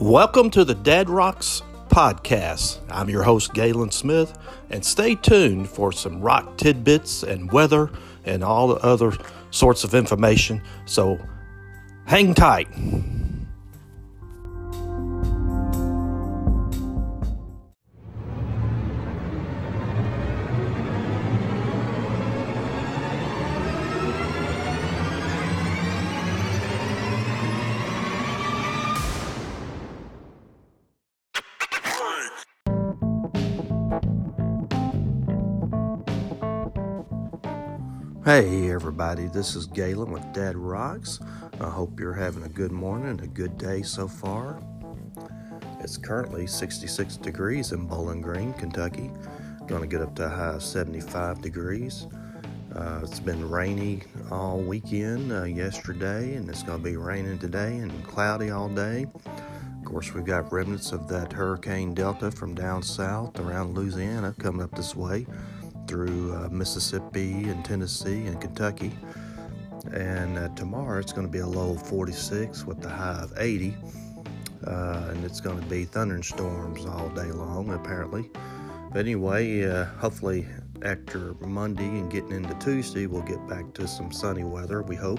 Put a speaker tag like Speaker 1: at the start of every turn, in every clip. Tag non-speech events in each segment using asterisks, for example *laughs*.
Speaker 1: Welcome to the Dad Rocks podcast. I'm your host, Galen Smith, and stay tuned for some rock tidbits and weather and all the other sorts of information. So hang tight. Hey, everybody, this is Galen with Dad Rocks. I hope you're having a good morning, a good day so far. It's currently 66 degrees in Bowling Green, Kentucky. Going to get up to a high of 75 degrees. Uh, it's been rainy all weekend uh, yesterday, and it's going to be raining today and cloudy all day. Of course, we've got remnants of that Hurricane Delta from down south around Louisiana coming up this way through uh, Mississippi and Tennessee and Kentucky. And uh, tomorrow it's going to be a low of 46 with the high of 80. Uh, and it's going to be thunderstorms all day long, apparently. But anyway, uh, hopefully after Monday and getting into Tuesday, we'll get back to some sunny weather, we hope.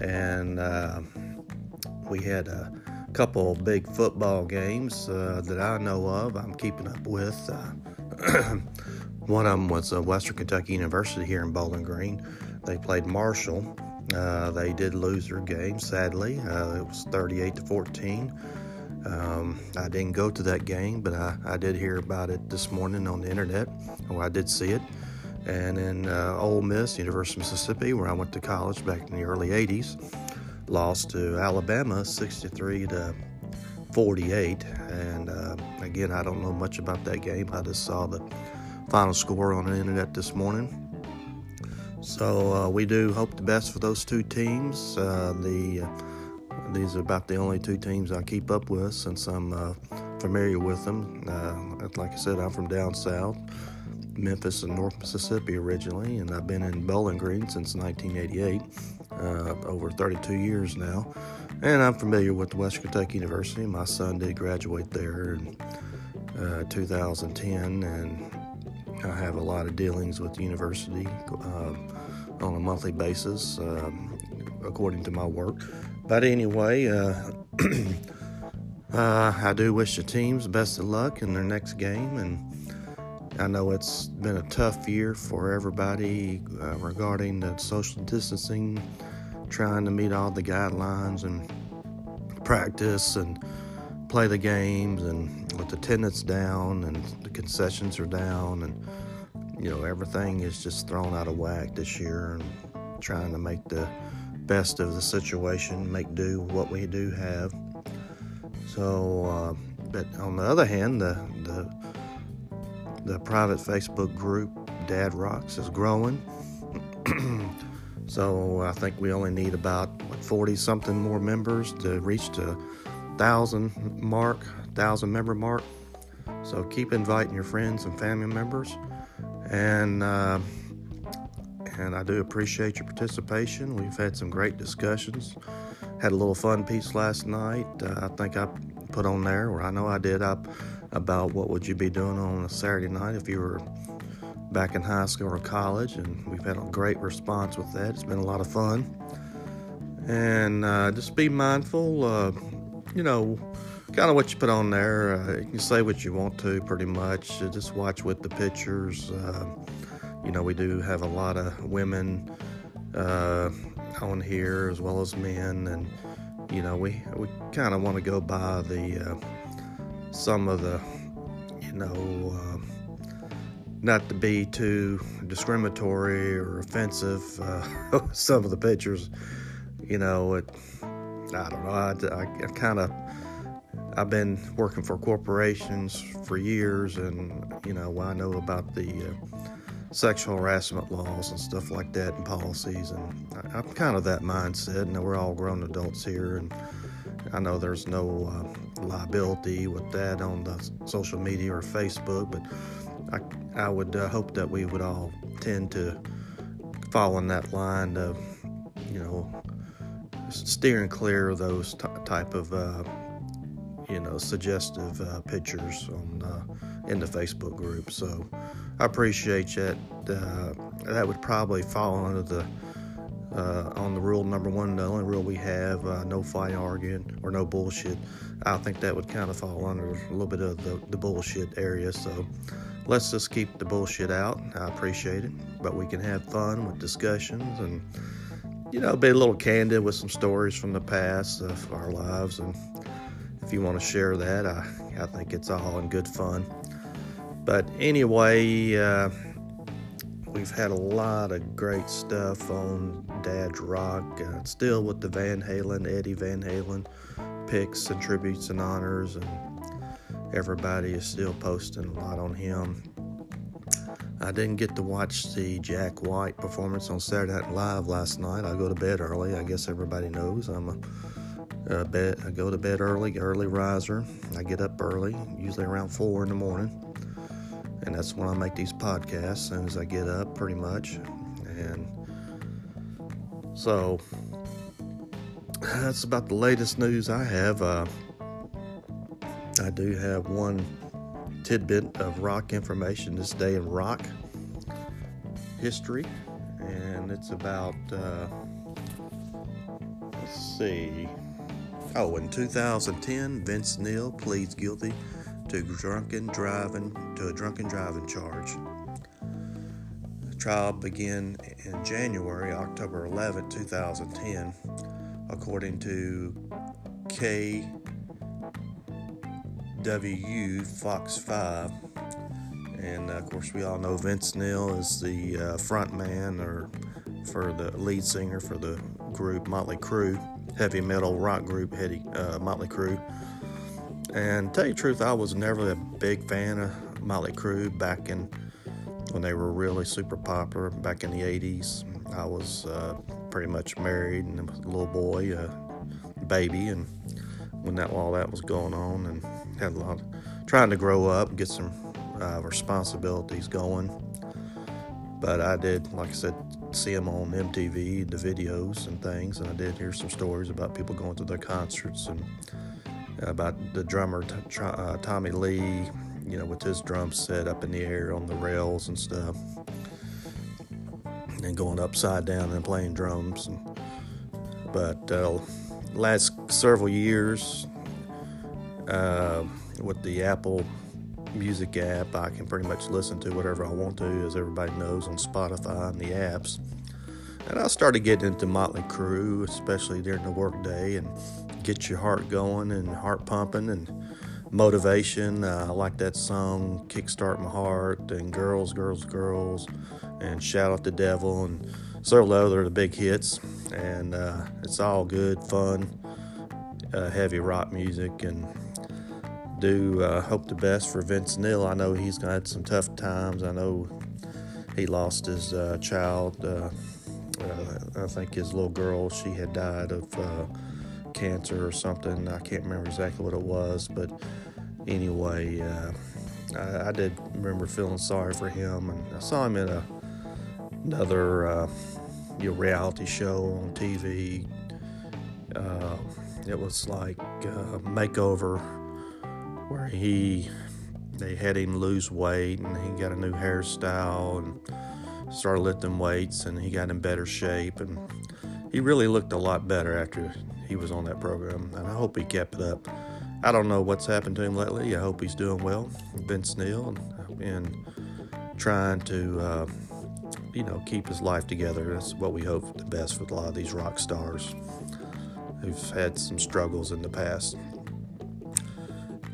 Speaker 1: And uh, we had a couple big football games uh, that I know of, I'm keeping up with. *clears throat* One of them was uh, Western Kentucky University here in Bowling Green. They played Marshall. Uh, they did lose their game, sadly. Uh, it was 38 to 14. Um, I didn't go to that game, but I, I, did hear about it this morning on the internet, or I did see it. And in uh, Ole Miss, University of Mississippi, where I went to college back in the early 80s, lost to Alabama 63 to 48. And uh, again, I don't know much about that game. I just saw the final score on the internet this morning. So uh, we do hope the best for those two teams. Uh, the uh, these are about the only two teams I keep up with since I'm uh, familiar with them. Uh, like I said, I'm from down south, Memphis and North Mississippi originally, and I've been in Bowling Green since 1988, uh, over 32 years now. And I'm familiar with West Kentucky University. My son did graduate there in 2010, and I have a lot of dealings with the university uh, on a monthly basis, um, according to my work. But anyway, uh, *clears throat* uh, I do wish the teams the best of luck in their next game, and I know it's been a tough year for everybody uh, regarding the social distancing, trying to meet all the guidelines and practice and play the games and with the attendance down and the concessions are down and you know everything is just thrown out of whack this year and trying to make the best of the situation make do what we do have. So uh, but on the other hand the the the private facebook group dad rocks is growing. *clears throat* So i think we only need about 40 something more members to reach the thousand mark, thousand member mark. So keep inviting your friends and family members, and uh, and I do appreciate your participation. We've had some great discussions. Had a little fun piece last night. Uh, I think I put on there, or I know I did, up about what would you be doing on a Saturday night if you were back in high school or college, and we've had a great response with that. It's been a lot of fun, and uh, just be mindful. You know, kind of what you put on there. Uh, you can say what you want to, pretty much. Uh, just watch with the pictures. Uh, you know, we do have a lot of women uh, on here as well as men, and you know, we we kind of want to go by the uh, some of the, you know. Uh, not to be too discriminatory or offensive, *laughs* some of the pictures, you know, it, I don't know. I, I, I kind of I've been working for corporations for years, and you know I know about the uh, sexual harassment laws and stuff like that and policies, and I, am kind of that mindset. And we're all grown adults here, and I know there's no uh, liability with that on the social media or Facebook, but I I would uh, hope that we would all tend to fall in that line of you know steering clear of those t- type of uh, you know, suggestive uh, pictures on in the Facebook group. So I appreciate that. Uh, that would probably fall under the uh, on the rule number one, the only rule we have, uh, no fight arguing or no bullshit. I think that would kind of fall under a little bit of the, the bullshit area. So let's just keep the bullshit out. I appreciate it, but we can have fun with discussions and you know be a little candid with some stories from the past of our lives. And if you want to share that, I I think it's all in good fun. But anyway. Uh, we've had a lot of great stuff on Dad Rocks. Uh, still with the Van Halen, Eddie Van Halen picks and tributes and honors, and everybody is still posting a lot on him. I didn't get to watch the Jack White performance on Saturday Night Live last night. I go to bed early. I guess everybody knows I'm a, a bed. I go to bed early, early riser. I get up early, usually around four in the morning and that's when I make these podcasts as soon as I get up, pretty much. And so that's about the latest news I have. Uh, I do have one tidbit of rock information this day in rock history, and it's about, uh, let's see. Oh, in 2010, Vince Neil pleads guilty to drunken driving to a drunken driving charge. The trial began in January, October 11, 2010, according to KWU Fox 5. And uh, of course, we all know Vince Neil is the uh, front man or for the lead singer for the group Motley Crue, heavy metal rock group uh, Motley Crue and tell you the truth, I was never a big fan of Motley Crue back in when they were really super popular back in the 80s. I was uh, pretty much married and a little boy, a baby, and when that all that was going on, and had a lot of, trying to grow up, get some uh, responsibilities going. But I did, like I said, see them on MTV, the videos and things, and I did hear some stories about people going to their concerts and about the drummer uh, Tommy Lee, you know, with his drums set up in the air on the rails and stuff, and going upside down and playing drums. And, but uh, last several years, uh, with the Apple Music app, I can pretty much listen to whatever I want to, as everybody knows, on Spotify and the apps. And I started getting into Motley Crue, especially during the workday, and get your heart going and heart pumping and motivation. Uh, I like that song, Kickstart My Heart, and Girls, Girls, Girls, and Shout Out the Devil, and several other the big hits. And uh, it's all good, fun, uh, heavy rock music, and do uh, hope the best for Vince Neil. I know he's had some tough times. I know he lost his uh, child. Uh, I think his little girl, she had died of cancer or something. I can't remember exactly what it was, but anyway, uh, I, I, did remember feeling sorry for him, and I saw him in a, another uh, you know, reality show on TV. Uh, it was like a makeover where he they had him lose weight and he got a new hairstyle and started lifting weights and he got in better shape and he really looked a lot better after he was on that program, and I hope he kept it up. I don't know what's happened to him lately. I hope he's doing well. Neil and, and trying to, uh, you know, keep his life together. That's what we hope the best with a lot of these rock stars who've had some struggles in the past.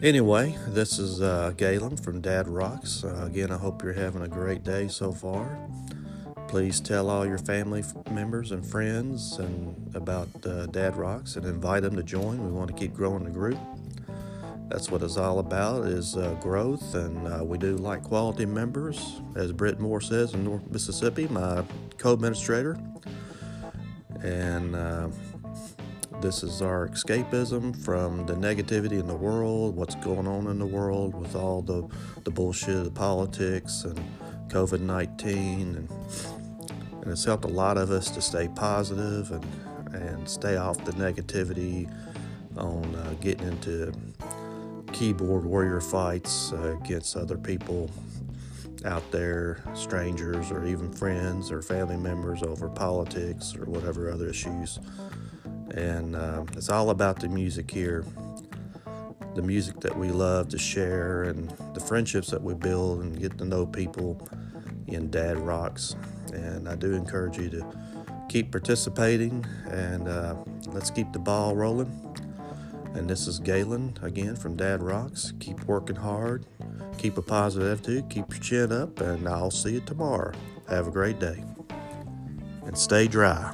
Speaker 1: Anyway, this is uh, Galen from Dad Rocks. Uh, again, I hope you're having a great day so far. Please tell all your family members and friends and about uh, Dad Rocks and invite them to join. We want to keep growing the group. That's what it's all about is uh, growth, and uh, we do like quality members, as Britt Moore says in North Mississippi, my co-administrator. And uh, this is our escapism from the negativity in the world, what's going on in the world with all the the bullshit, the politics, and COVID 19 and and it's helped a lot of us to stay positive and and stay off the negativity on uh, getting into keyboard warrior fights uh, against other people out there, strangers, or even friends or family members over politics or whatever other issues. And uh, it's all about the music here the music that we love to share and the friendships that we build and get to know people in Dad Rocks. And I do encourage you to keep participating and uh, let's keep the ball rolling. And this is Galen again from Dad Rocks. Keep working hard, keep a positive attitude, keep your chin up, and I'll see you tomorrow. Have a great day and stay dry.